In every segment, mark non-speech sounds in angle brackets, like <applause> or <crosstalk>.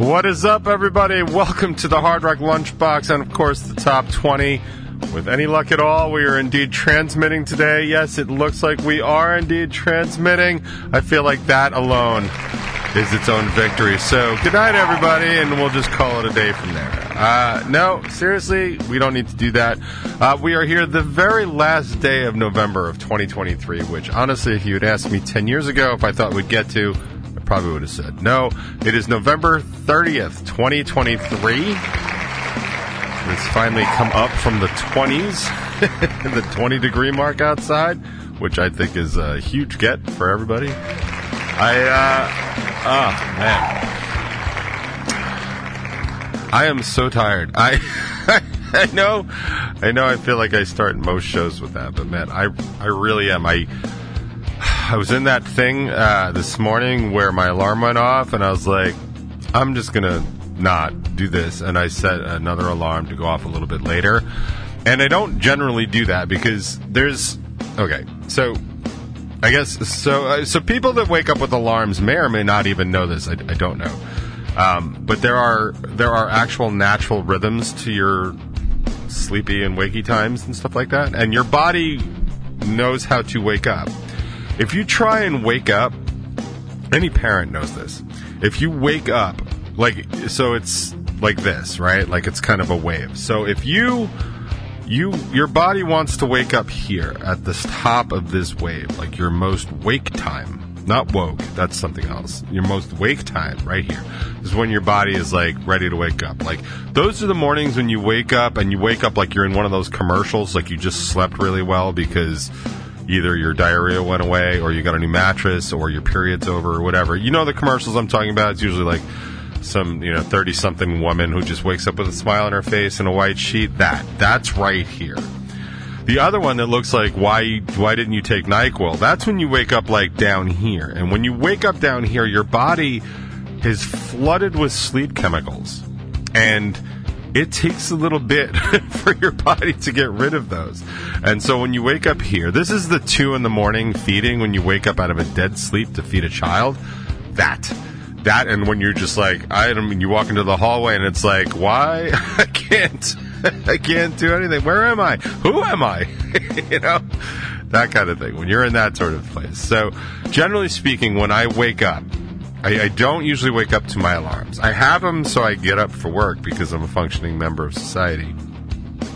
What is up, everybody? Welcome to the Hard Rock Lunchbox and, of course, the top 20. With any luck at all, we are indeed transmitting today. Yes, it looks like we are indeed transmitting. I feel like that alone is its own victory. So, good night, everybody, and we'll just call it a day from there. Uh, no, seriously, we don't need to do that. Uh, we are here the very last day of November of 2023, which, honestly, if you had asked me 10 years ago if I thought we'd get to, probably would have said no. It is November 30th, 2023. It's finally come up from the 20s, <laughs> the 20 degree mark outside, which I think is a huge get for everybody. I, uh, oh man. I am so tired. <laughs> I, I know, I know. I feel like I start most shows with that, but man, I, I really am. I, I was in that thing uh, this morning where my alarm went off, and I was like, I'm just gonna not do this, and I set another alarm to go off a little bit later. And I don't generally do that because there's okay. So I guess so. Uh, so people that wake up with alarms may or may not even know this. I, I don't know. Um, but there are there are actual natural rhythms to your sleepy and wakey times and stuff like that, and your body knows how to wake up. If you try and wake up, any parent knows this. If you wake up like so, it's like this, right? Like it's kind of a wave. So if you you your body wants to wake up here at the top of this wave, like your most wake time. Not woke, that's something else. Your most wake time, right here, is when your body is like ready to wake up. Like those are the mornings when you wake up and you wake up like you're in one of those commercials, like you just slept really well because either your diarrhea went away or you got a new mattress or your period's over or whatever. You know the commercials I'm talking about? It's usually like some, you know, 30 something woman who just wakes up with a smile on her face and a white sheet. That. That's right here. The other one that looks like why why didn't you take NyQuil? That's when you wake up like down here. And when you wake up down here, your body is flooded with sleep chemicals. And it takes a little bit <laughs> for your body to get rid of those. And so when you wake up here, this is the two in the morning feeding when you wake up out of a dead sleep to feed a child. That. That and when you're just like I don't mean you walk into the hallway and it's like why? <laughs> I can't <laughs> I can't do anything. Where am I? Who am I? You know? That kind of thing when you're in that sort of place. So generally speaking when I wake up I, I don't usually wake up to my alarms. I have them so I get up for work because I'm a functioning member of society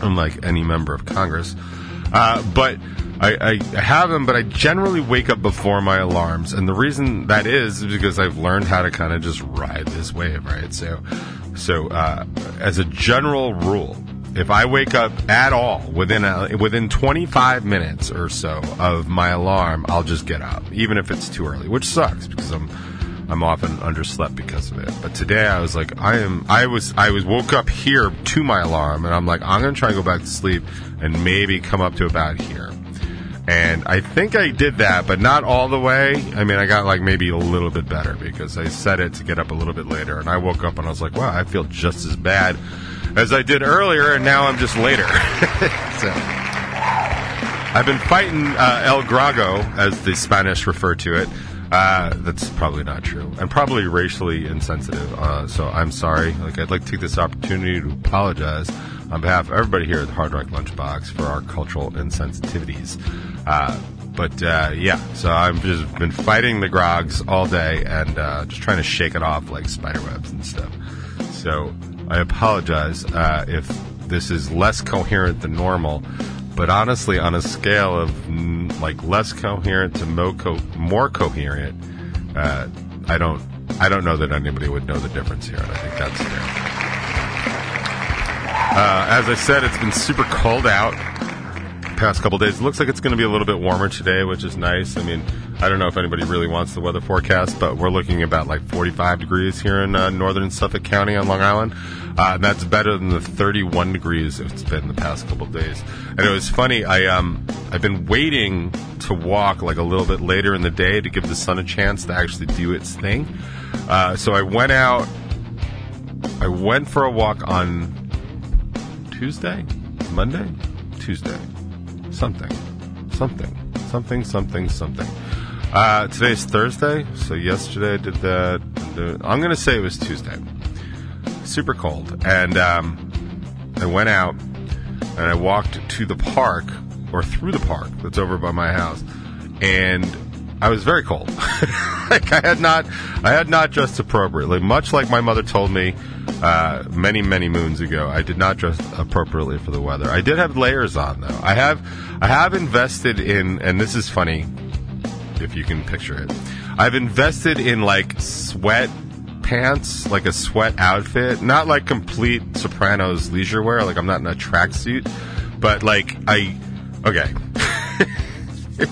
unlike any member of Congress. Uh, but I, I have them, but I generally wake up before my alarms, and the reason that is, is because I've learned how to kind of just ride this wave, right? So, so uh, as a general rule, if I wake up at all within a, within 25 minutes or so of my alarm, I'll just get up, even if it's too early, which sucks because I'm I'm often underslept because of it. But today I was like, I am, I was, I was woke up here to my alarm, and I'm like, I'm gonna try and go back to sleep and maybe come up to about here. And I think I did that, but not all the way. I mean, I got like maybe a little bit better because I set it to get up a little bit later. And I woke up and I was like, wow, I feel just as bad as I did earlier, and now I'm just later. <laughs> so. I've been fighting uh, El Grago, as the Spanish refer to it. Uh, that's probably not true, and probably racially insensitive. Uh, so I'm sorry. Like I'd like to take this opportunity to apologize on behalf of everybody here at the Hard Rock Lunchbox for our cultural insensitivities. Uh, but uh, yeah, so I've just been fighting the grogs all day and uh, just trying to shake it off like spider webs and stuff. So I apologize uh, if this is less coherent than normal. But honestly, on a scale of mm, like less coherent to more, co- more coherent, uh, I don't I don't know that anybody would know the difference here, and I think that's fair. Uh, as I said, it's been super cold out past couple days. It looks like it's going to be a little bit warmer today, which is nice. I mean, I don't know if anybody really wants the weather forecast, but we're looking about like 45 degrees here in uh, northern Suffolk County on Long Island. Uh, and that's better than the 31 degrees it's been the past couple days. And it was funny. I um I've been waiting to walk like a little bit later in the day to give the sun a chance to actually do its thing. Uh, so I went out. I went for a walk on Tuesday, Monday, Tuesday, something, something, something, something, something. Uh, today's Thursday, so yesterday I did that. I'm going to say it was Tuesday. super cold, and um, I went out and I walked to the park or through the park that's over by my house, and I was very cold. <laughs> like I had not, I had not dressed appropriately. Much like my mother told me uh, many, many moons ago, I did not dress appropriately for the weather. I did have layers on though. I have, I have invested in, and this is funny, if you can picture it. I've invested in like sweat pants, like a sweat outfit, not like complete Sopranos leisure wear. Like I'm not in a tracksuit, but like I, okay. <laughs>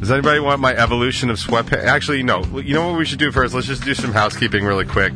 Does anybody want my evolution of sweatpants? Actually, no. You know what we should do first? Let's just do some housekeeping really quick.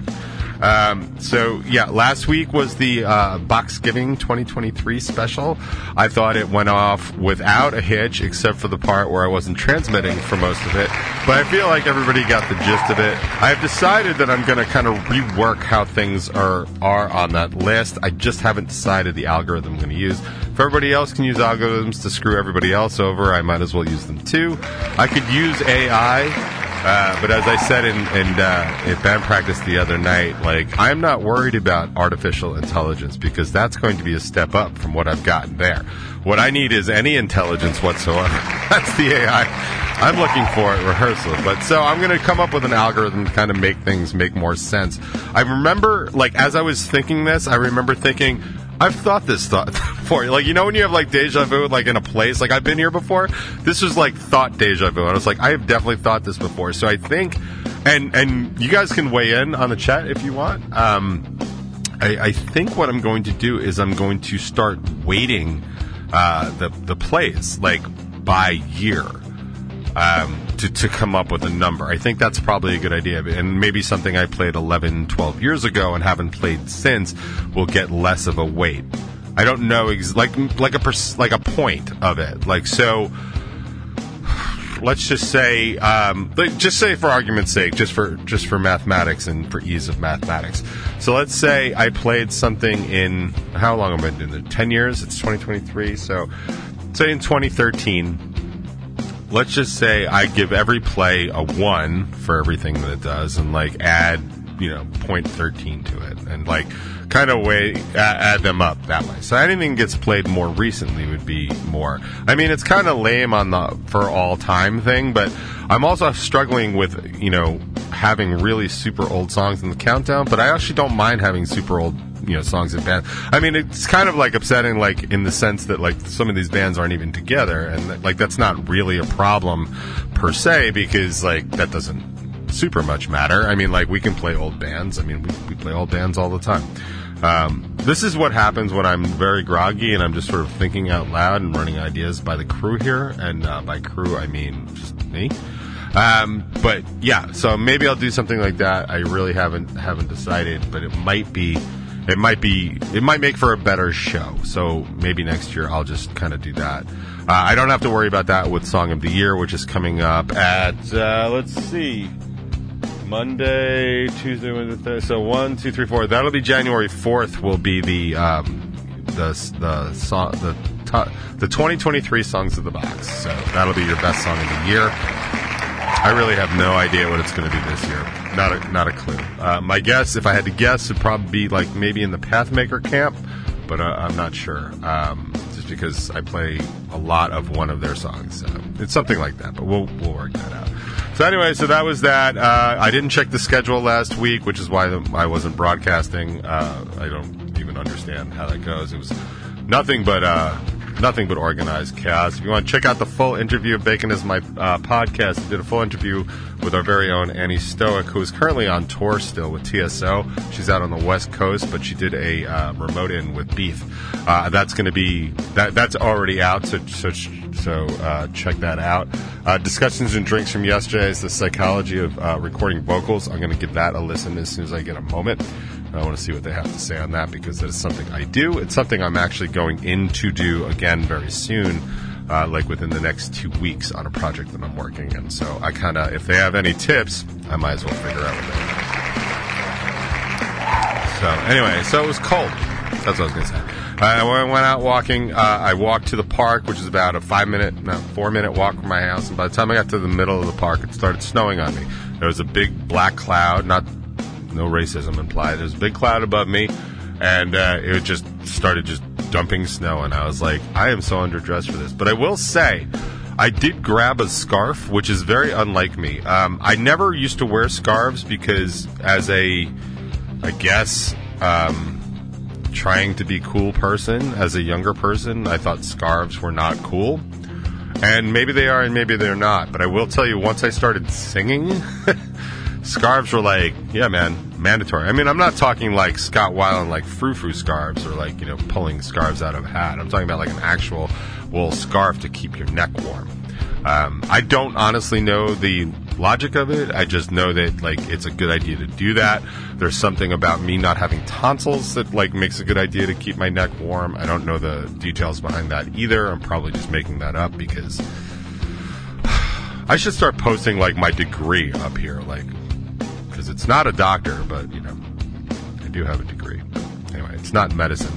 Um, so yeah, last week was the uh, Boxgiving 2023 special. I thought it went off without a hitch, except for the part where I wasn't transmitting for most of it. But I feel like everybody got the gist of it. I've decided that I'm going to kind of rework how things are are on that list. I just haven't decided the algorithm I'm going to use. If everybody else can use algorithms to screw everybody else over, I might as well use them too. I could use AI. Uh, but as I said in, in, uh, in band practice the other night, like I'm not worried about artificial intelligence because that's going to be a step up from what I've gotten there. What I need is any intelligence whatsoever. <laughs> that's the AI I'm looking for at rehearsal. But so I'm going to come up with an algorithm to kind of make things make more sense. I remember, like as I was thinking this, I remember thinking I've thought this thought <laughs> before. Like, you know, when you have like deja vu, like in a place, like I've been here before. This was like thought deja vu. And I was like, I have definitely thought this before. So I think, and and you guys can weigh in on the chat if you want. Um, I, I think what I'm going to do is I'm going to start weighting uh, the the plays like by year. Um, to, to come up with a number. I think that's probably a good idea. And maybe something I played 11, 12 years ago and haven't played since will get less of a weight. I don't know, ex- like, like a, pers- like a point of it. Like, so, let's just say, um, just say for argument's sake, just for, just for mathematics and for ease of mathematics. So let's say I played something in, how long have I been doing it? 10 years? It's 2023. So, say in 2013, let's just say I give every play a one for everything that it does, and like add you know point thirteen to it, and like kind of way add them up that way. So anything gets played more recently would be more. I mean, it's kind of lame on the for all time thing, but I'm also struggling with you know having really super old songs in the countdown. But I actually don't mind having super old you know songs in band. I mean, it's kind of like upsetting, like in the sense that like some of these bands aren't even together, and like that's not really a problem per se because like that doesn't super much matter. I mean, like we can play old bands. I mean, we, we play old bands all the time. Um, this is what happens when I'm very groggy and I'm just sort of thinking out loud and running ideas by the crew here. And uh, by crew, I mean just me. Um, but yeah, so maybe I'll do something like that. I really haven't haven't decided, but it might be it might be it might make for a better show. So maybe next year I'll just kind of do that. Uh, I don't have to worry about that with Song of the Year, which is coming up at uh, let's see. Monday, Tuesday, Wednesday, Thursday. So one, two, three, four. That'll be January fourth. Will be the um, the the song the the 2023 songs of the box. So that'll be your best song of the year. I really have no idea what it's going to be this year. Not a not a clue. Uh, my guess, if I had to guess, would probably be like maybe in the Pathmaker camp, but uh, I'm not sure. Um, just because I play a lot of one of their songs, so it's something like that. But we'll we'll work that out. So anyway, so that was that. Uh, I didn't check the schedule last week, which is why I wasn't broadcasting. Uh, I don't even understand how that goes. It was nothing but uh, nothing but organized chaos. If you want to check out the full interview of Bacon is my uh, podcast, did a full interview with our very own Annie Stoic, who is currently on tour still with TSO. She's out on the West Coast, but she did a uh, remote in with Beef. Uh, that's going to be that. That's already out. So so so uh, check that out. Uh, discussions and drinks from yesterday is the psychology of uh, recording vocals. I'm going to give that a listen as soon as I get a moment. I want to see what they have to say on that because that is something I do. It's something I'm actually going in to do again very soon, uh, like within the next two weeks on a project that I'm working in. So I kind of, if they have any tips, I might as well figure out what they. So anyway, so it was cold. That's what I was going to say. I went out walking. Uh, I walked to the park, which is about a five minute, no, four minute walk from my house. And by the time I got to the middle of the park, it started snowing on me. There was a big black cloud, not no racism implied. There's a big cloud above me, and uh, it just started just dumping snow, and I was like, I am so underdressed for this. But I will say, I did grab a scarf, which is very unlike me. Um, I never used to wear scarves because, as a, I guess, um, trying to be cool person as a younger person, I thought scarves were not cool. And maybe they are and maybe they're not. But I will tell you, once I started singing, <laughs> scarves were like, yeah, man, mandatory. I mean, I'm not talking like Scott Weiland, like frou frou scarves or like, you know, pulling scarves out of a hat. I'm talking about like an actual wool scarf to keep your neck warm. Um, I don't honestly know the logic of it. I just know that like it's a good idea to do that. There's something about me not having tonsils that like makes a good idea to keep my neck warm. I don't know the details behind that either. I'm probably just making that up because <sighs> I should start posting like my degree up here, like because it's not a doctor, but you know, I do have a degree. Anyway, it's not medicine.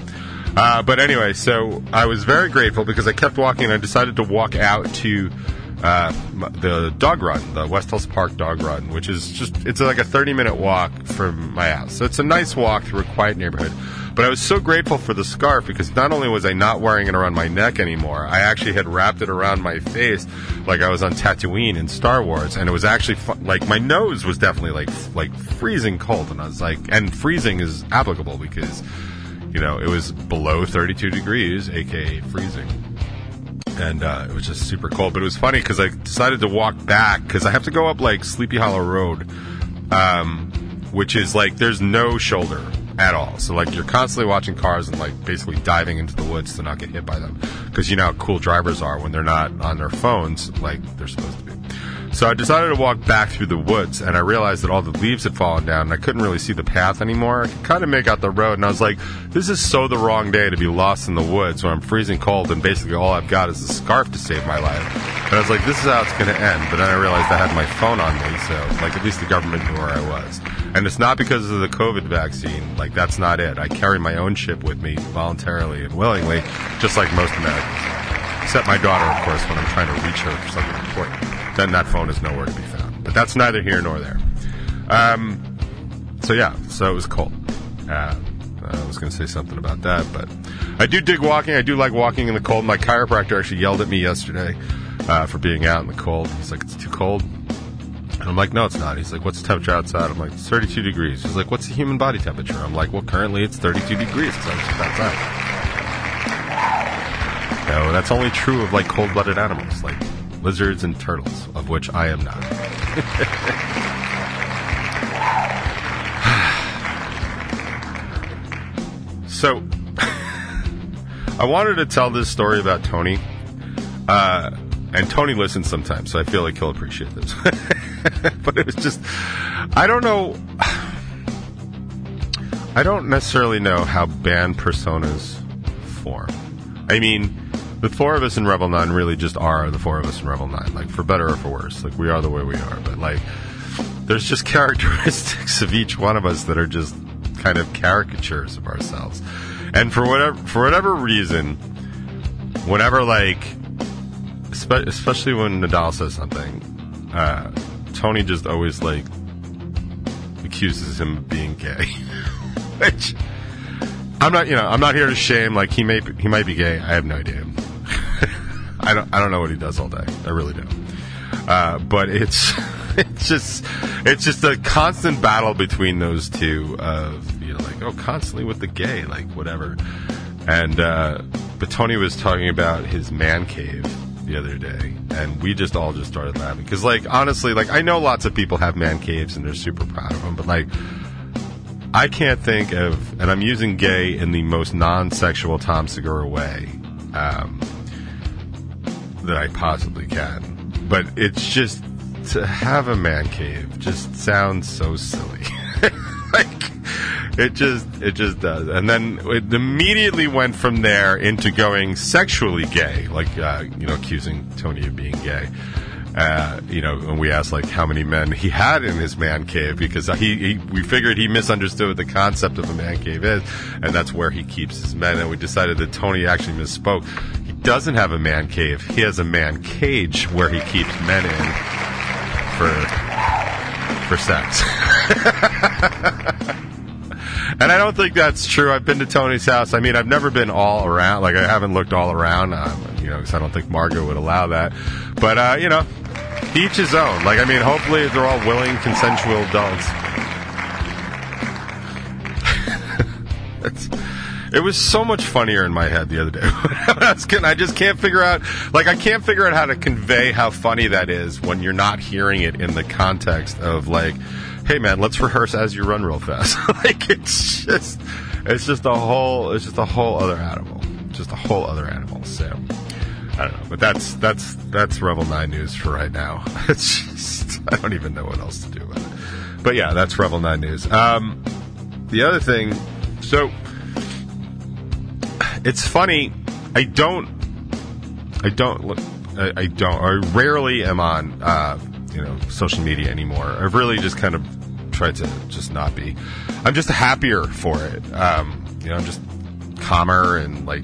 Uh, but anyway, so I was very grateful because I kept walking and I decided to walk out to uh, the dog run, the West Hills Park dog run, which is just, it's like a 30 minute walk from my house. So it's a nice walk through a quiet neighborhood. But I was so grateful for the scarf because not only was I not wearing it around my neck anymore, I actually had wrapped it around my face like I was on Tatooine in Star Wars, and it was actually like my nose was definitely like like freezing cold, and I was like, and freezing is applicable because you know it was below 32 degrees, aka freezing and uh, it was just super cold. But it was funny because I decided to walk back because I have to go up like Sleepy Hollow Road, um, which is like there's no shoulder at all. So like you're constantly watching cars and like basically diving into the woods to not get hit by them because you know how cool drivers are when they're not on their phones like they're supposed to be. So I decided to walk back through the woods, and I realized that all the leaves had fallen down, and I couldn't really see the path anymore. I could kind of make out the road, and I was like, "This is so the wrong day to be lost in the woods when I'm freezing cold, and basically all I've got is a scarf to save my life." And I was like, "This is how it's going to end." But then I realized I had my phone on me, so like at least the government knew where I was. And it's not because of the COVID vaccine. Like that's not it. I carry my own chip with me voluntarily and willingly, just like most Americans. Except my daughter, of course, when I'm trying to reach her for something important then that phone is nowhere to be found. But that's neither here nor there. Um, so yeah, so it was cold. Uh, I was going to say something about that, but I do dig walking. I do like walking in the cold. My chiropractor actually yelled at me yesterday uh, for being out in the cold. He's like, "It's too cold." And I'm like, no, it's not. He's like, what's the temperature outside? I'm like, it's 32 degrees. He's like, what's the human body temperature? I'm like, well, currently it's 32 degrees I'm just outside. No, that's only true of like cold-blooded animals. Like lizards, and turtles, of which I am not. <sighs> so, <laughs> I wanted to tell this story about Tony. Uh, and Tony listens sometimes, so I feel like he'll appreciate this. <laughs> but it was just, I don't know. <sighs> I don't necessarily know how band personas form. I mean, the four of us in Revel 9 really just are the four of us in Revel 9, like for better or for worse. Like we are the way we are, but like there's just <laughs> characteristics of each one of us that are just kind of caricatures of ourselves. And for whatever for whatever reason, whenever like especially when Nadal says something, uh, Tony just always like accuses him of being gay. <laughs> Which I'm not, you know, I'm not here to shame. Like he may, he might be gay. I have no idea. I don't I don't know what he does all day. I really don't. Uh, but it's <laughs> it's just it's just a constant battle between those two of you know like oh constantly with the gay like whatever. And uh, but Tony was talking about his man cave the other day, and we just all just started laughing because like honestly like I know lots of people have man caves and they're super proud of them, but like. I can't think of, and I'm using gay in the most non-sexual Tom Segura way. Um, that I possibly can. But it's just to have a man cave just sounds so silly. <laughs> like it just it just does. And then it immediately went from there into going sexually gay, like uh, you know, accusing Tony of being gay. Uh, you know, and we asked like how many men he had in his man cave because he, he, we figured he misunderstood what the concept of a man cave is, and that's where he keeps his men. And we decided that Tony actually misspoke doesn't have a man cave. He has a man cage where he keeps men in for for sex. <laughs> and I don't think that's true. I've been to Tony's house. I mean, I've never been all around. Like I haven't looked all around. Um, you know, because I don't think Margot would allow that. But uh, you know, each his own. Like I mean, hopefully they're all willing, consensual adults. <laughs> it was so much funnier in my head the other day. <laughs> I, just can't figure out, like, I can't figure out how to convey how funny that is when you're not hearing it in the context of like, hey man, let's rehearse as you run real fast. <laughs> like, it's just, it's just a whole, it's just a whole other animal, just a whole other animal. So. I don't know, but that's that's that's Revel Nine news for right now. <laughs> It's just I don't even know what else to do with it. But yeah, that's Revel Nine news. Um, the other thing, so it's funny. I don't. I don't look. I, don't. I rarely am on, uh, you know, social media anymore. I've really just kind of tried to just not be. I'm just happier for it. Um, you know, I'm just calmer and like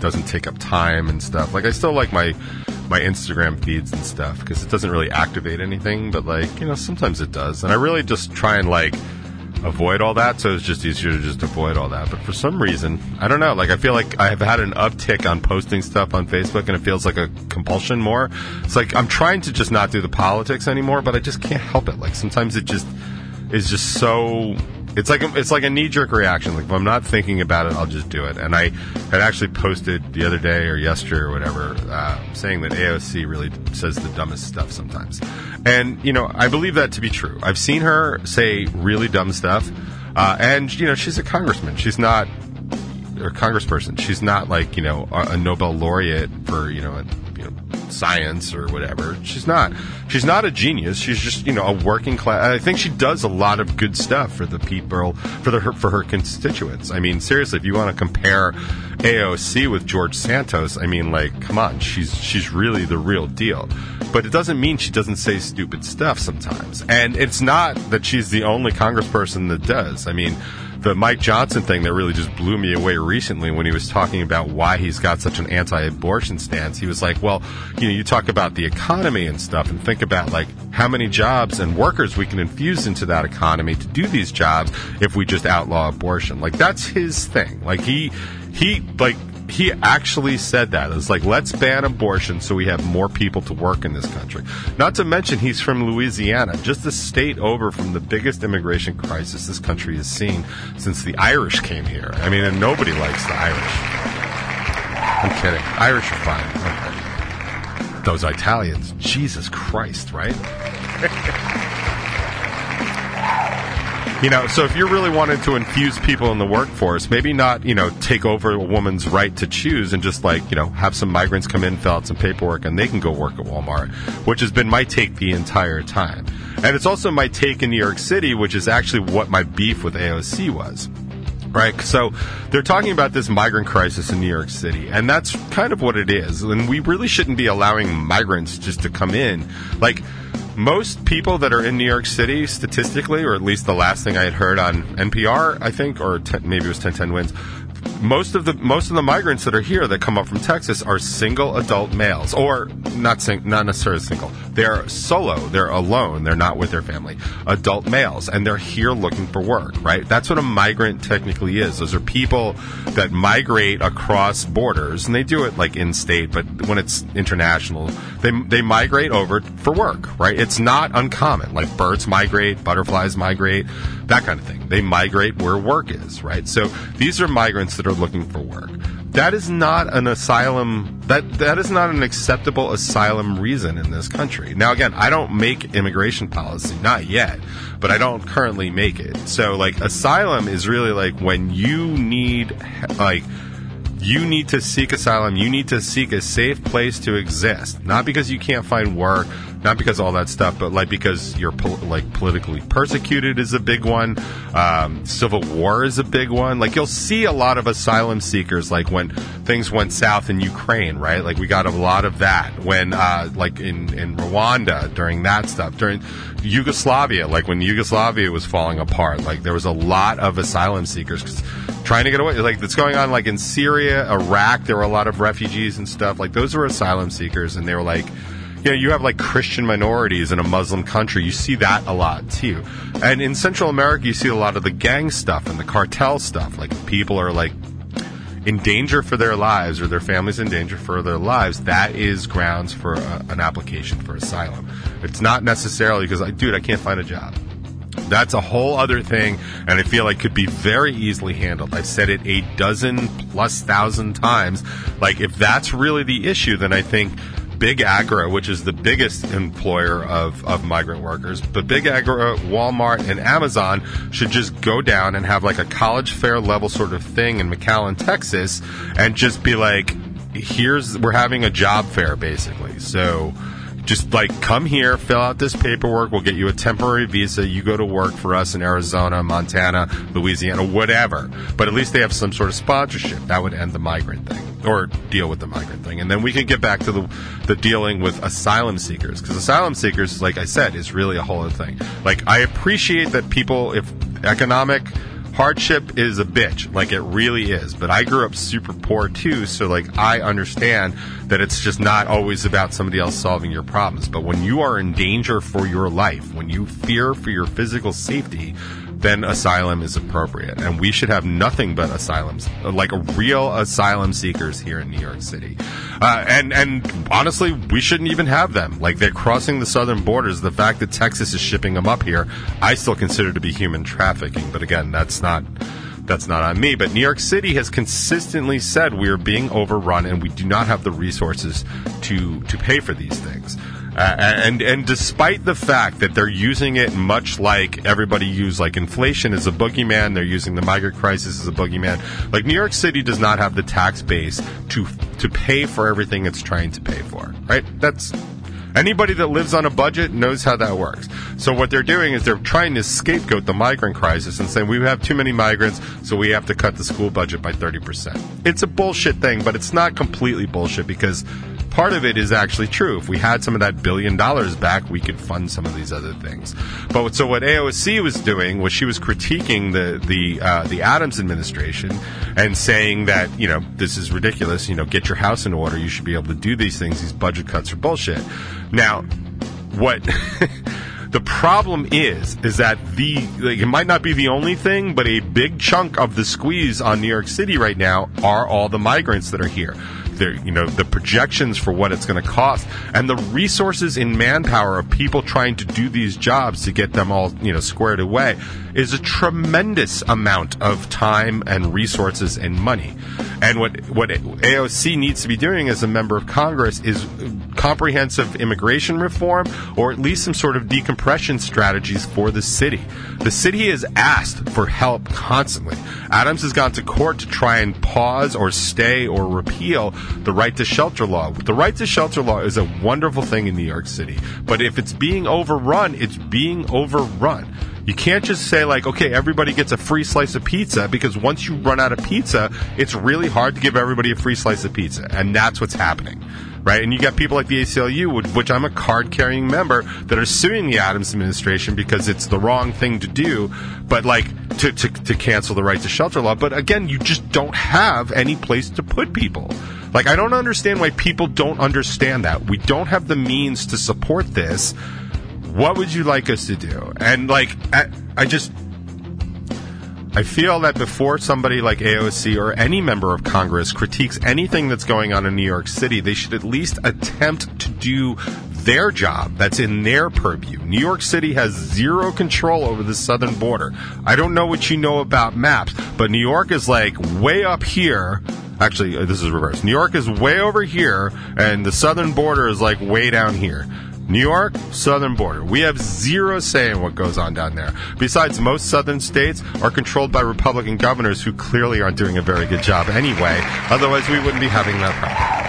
doesn't take up time and stuff. Like I still like my my Instagram feeds and stuff because it doesn't really activate anything, but like you know sometimes it does. And I really just try and like avoid all that. So it's just easier to just avoid all that. But for some reason, I don't know. Like I feel like I have had an uptick on posting stuff on Facebook, and it feels like a compulsion more. It's like I'm trying to just not do the politics anymore, but I just can't help it. Like sometimes it just is just so. It's like a, it's like a knee jerk reaction. Like if I'm not thinking about it, I'll just do it. And I had actually posted the other day or yesterday or whatever, uh, saying that AOC really says the dumbest stuff sometimes. And, you know, I believe that to be true. I've seen her say really dumb stuff. Uh, and, you know, she's a congressman. She's not, or congressperson. She's not like, you know, a, Nobel laureate for, you know, a, science or whatever. She's not. She's not a genius. She's just, you know, a working class. I think she does a lot of good stuff for the people, for the, for her constituents. I mean, seriously, if you want to compare AOC with George Santos, I mean, like, come on, she's, she's really the real deal but it doesn't mean she doesn't say stupid stuff sometimes. And it's not that she's the only congressperson that does. I mean, the Mike Johnson thing that really just blew me away recently when he was talking about why he's got such an anti-abortion stance. He was like, well, you know, you talk about the economy and stuff and think about like how many jobs and workers we can infuse into that economy to do these jobs if we just outlaw abortion. Like that's his thing. Like he, he, like, he actually said that. It's like, let's ban abortion so we have more people to work in this country. Not to mention, he's from Louisiana, just a state over from the biggest immigration crisis this country has seen since the Irish came here. I mean, and nobody likes the Irish. I'm kidding. Irish are fine. Those Italians, Jesus Christ, right? <laughs> You know, so if you're really wanting to infuse people in the workforce, maybe not, you know, take over a woman's right to choose and just like, you know, have some migrants come in, fill out some paperwork, and they can go work at Walmart, which has been my take the entire time. And it's also my take in New York City, which is actually what my beef with AOC was right? So they're talking about this migrant crisis in New York City, and that's kind of what it is. And we really shouldn't be allowing migrants just to come in. Like, most people that are in New York City, statistically, or at least the last thing I had heard on NPR, I think, or ten, maybe it was 1010 Wins, most of the most of the migrants that are here that come up from Texas are single adult males, or not sing, not necessarily single. They're solo. They're alone. They're not with their family. Adult males, and they're here looking for work. Right. That's what a migrant technically is. Those are people that migrate across borders, and they do it like in state, but when it's international, they they migrate over for work. Right. It's not uncommon. Like birds migrate, butterflies migrate, that kind of thing. They migrate where work is. Right. So these are migrants that are looking for work. That is not an asylum that that is not an acceptable asylum reason in this country. Now again, I don't make immigration policy, not yet, but I don't currently make it. So like asylum is really like when you need like you need to seek asylum, you need to seek a safe place to exist, not because you can't find work, not because all that stuff, but like because you're pol- like politically persecuted is a big one. Um, civil war is a big one. Like you'll see a lot of asylum seekers, like when things went south in Ukraine, right? Like we got a lot of that when, uh, like in in Rwanda during that stuff during Yugoslavia, like when Yugoslavia was falling apart, like there was a lot of asylum seekers trying to get away. Like that's going on, like in Syria, Iraq, there were a lot of refugees and stuff. Like those were asylum seekers, and they were like you know, you have like Christian minorities in a Muslim country. You see that a lot too. And in Central America, you see a lot of the gang stuff and the cartel stuff. Like people are like in danger for their lives or their families in danger for their lives, that is grounds for a, an application for asylum. It's not necessarily because, like, dude, I can't find a job. That's a whole other thing, and I feel like could be very easily handled. I've said it a dozen plus thousand times. Like, if that's really the issue, then I think Big Agro, which is the biggest employer of, of migrant workers, but Big Agro, Walmart, and Amazon should just go down and have like a college fair level sort of thing in McAllen, Texas, and just be like, here's, we're having a job fair basically. So, just like come here, fill out this paperwork. We'll get you a temporary visa. You go to work for us in Arizona, Montana, Louisiana, whatever. But at least they have some sort of sponsorship. That would end the migrant thing or deal with the migrant thing. And then we can get back to the, the dealing with asylum seekers. Because asylum seekers, like I said, is really a whole other thing. Like I appreciate that people, if economic, hardship is a bitch. Like it really is. But i grew up super poor too so like i understand that it's just not always about somebody else solving your problems. But when you are in danger for your life when you fear for your physical safety then asylum is appropriate. And we should have nothing but asylums, like real asylum seekers here in New York City. Uh, and, and honestly, we shouldn't even have them. Like they're crossing the southern borders. The fact that Texas is shipping them up here, I still consider to be human trafficking. But again, that's not that's not on me. But New York City has consistently said we are being overrun and we do not have the resources to to pay for these things. Uh, and and despite the fact that they're using it much like everybody used like inflation as a boogeyman, they're using the migrant crisis as a boogeyman. Like New York City does not have the tax base to to pay for everything it's trying to pay for. Right? That's Anybody that lives on a budget knows how that works. So what they're doing is they're trying to scapegoat the migrant crisis and saying we have too many migrants, so we have to cut the school budget by 30%. It's a bullshit thing, but it's not completely bullshit because part of it is actually true. If we had some of that billion dollars back, we could fund some of these other things. But so what AOC was doing was she was critiquing the the uh, the Adams administration and saying that you know this is ridiculous. You know, get your house in order. You should be able to do these things. These budget cuts are bullshit. Now, what? <laughs> the problem is is that the like, it might not be the only thing but a big chunk of the squeeze on New York City right now are all the migrants that are here the you know the projections for what it's going to cost and the resources in manpower of people trying to do these jobs to get them all you know squared away is a tremendous amount of time and resources and money. And what what AOC needs to be doing as a member of Congress is comprehensive immigration reform, or at least some sort of decompression strategies for the city. The city has asked for help constantly. Adams has gone to court to try and pause or stay or repeal the right to shelter law. The right to shelter law is a wonderful thing in New York City, but if it's being overrun, it's being overrun. You can't just say like, okay, everybody gets a free slice of pizza because once you run out of pizza, it's really hard to give everybody a free slice of pizza, and that's what's happening. Right, and you got people like the ACLU, which I'm a card-carrying member, that are suing the Adams administration because it's the wrong thing to do, but like to, to, to cancel the right to shelter law. But again, you just don't have any place to put people. Like, I don't understand why people don't understand that. We don't have the means to support this what would you like us to do? And like, I, I just, I feel that before somebody like AOC or any member of Congress critiques anything that's going on in New York City, they should at least attempt to do their job that's in their purview. New York City has zero control over the southern border. I don't know what you know about maps, but New York is like way up here. Actually, uh, this is reverse. New York is way over here, and the southern border is like way down here. New York, southern border. We have zero say in what goes on down there. Besides, most southern states are controlled by Republican governors who clearly aren't doing a very good job anyway. Otherwise, we wouldn't be having that problem.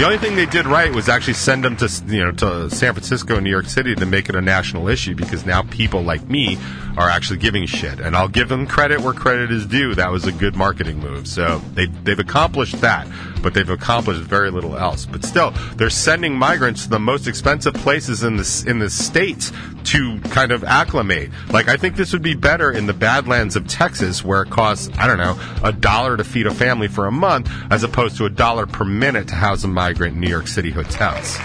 The only thing they did right was actually send them to you know to San Francisco and New York City to make it a national issue because now people like me are actually giving shit, and I'll give them credit where credit is due. That was a good marketing move. So they they've accomplished that. But they've accomplished very little else. But still, they're sending migrants to the most expensive places in the in the states to kind of acclimate. Like I think this would be better in the Badlands of Texas, where it costs I don't know a dollar to feed a family for a month, as opposed to a dollar per minute to house a migrant in New York City hotels.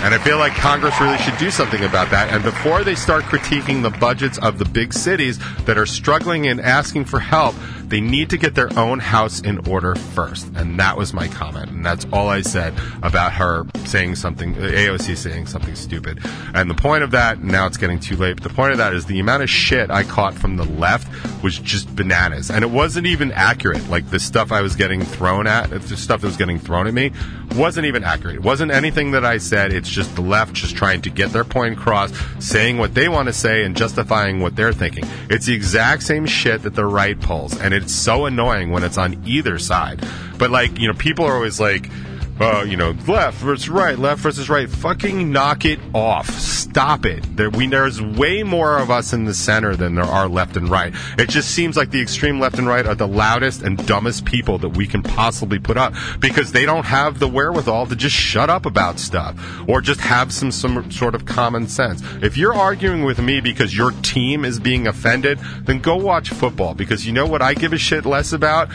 And I feel like Congress really should do something about that. And before they start critiquing the budgets of the big cities that are struggling and asking for help, they need to get their own house in order first. And that was my comment. And that's all I said about her saying something, AOC saying something stupid. And the point of that, now it's getting too late, but the point of that is the amount of shit I caught from the left was just bananas. And it wasn't even accurate. Like the stuff I was getting thrown at, the stuff that was getting thrown at me, wasn't even accurate. It wasn't anything that I said. It's just the left just trying to get their point across, saying what they want to say and justifying what they're thinking. It's the exact same shit that the right pulls. And it's so annoying when it's on either side. But like, you know, people are always like, uh, you know, left versus right, left versus right. Fucking knock it off. Stop it. There, we, there's way more of us in the center than there are left and right. It just seems like the extreme left and right are the loudest and dumbest people that we can possibly put up because they don't have the wherewithal to just shut up about stuff or just have some, some sort of common sense. If you're arguing with me because your team is being offended, then go watch football because you know what I give a shit less about?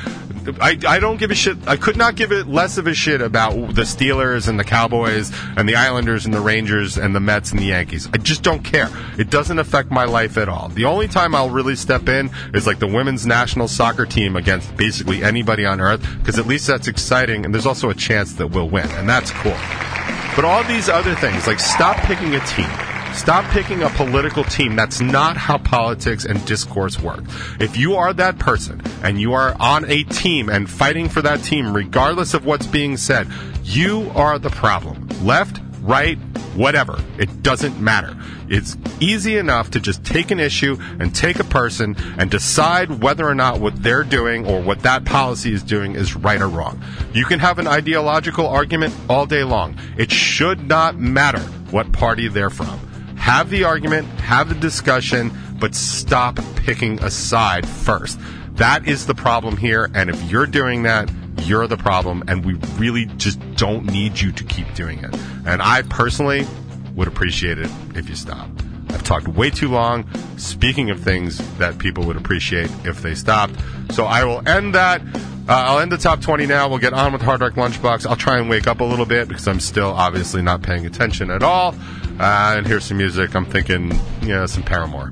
I, I don't give a shit. I could not give it less of a shit about the Steelers and the Cowboys and the Islanders and the Rangers and the Mets and the Yankees. I just don't care. It doesn't affect my life at all. The only time I'll really step in is like the women's national soccer team against basically anybody on earth because at least that's exciting and there's also a chance that we'll win and that's cool. But all these other things, like stop picking a team. Stop picking a political team. That's not how politics and discourse work. If you are that person and you are on a team and fighting for that team, regardless of what's being said, you are the problem. Left, right, whatever. It doesn't matter. It's easy enough to just take an issue and take a person and decide whether or not what they're doing or what that policy is doing is right or wrong. You can have an ideological argument all day long. It should not matter what party they're from have the argument, have the discussion, but stop picking a side first. That is the problem here. And if you're doing that, you're the problem. And we really just don't need you to keep doing it. And I personally would appreciate it if you stop. I've talked way too long. Speaking of things that people would appreciate if they stopped. So I will end that. Uh, I'll end the top 20 now. We'll get on with Hard Rock Lunchbox. I'll try and wake up a little bit because I'm still obviously not paying attention at all. Uh, and here's some music. I'm thinking, yeah, some Paramore.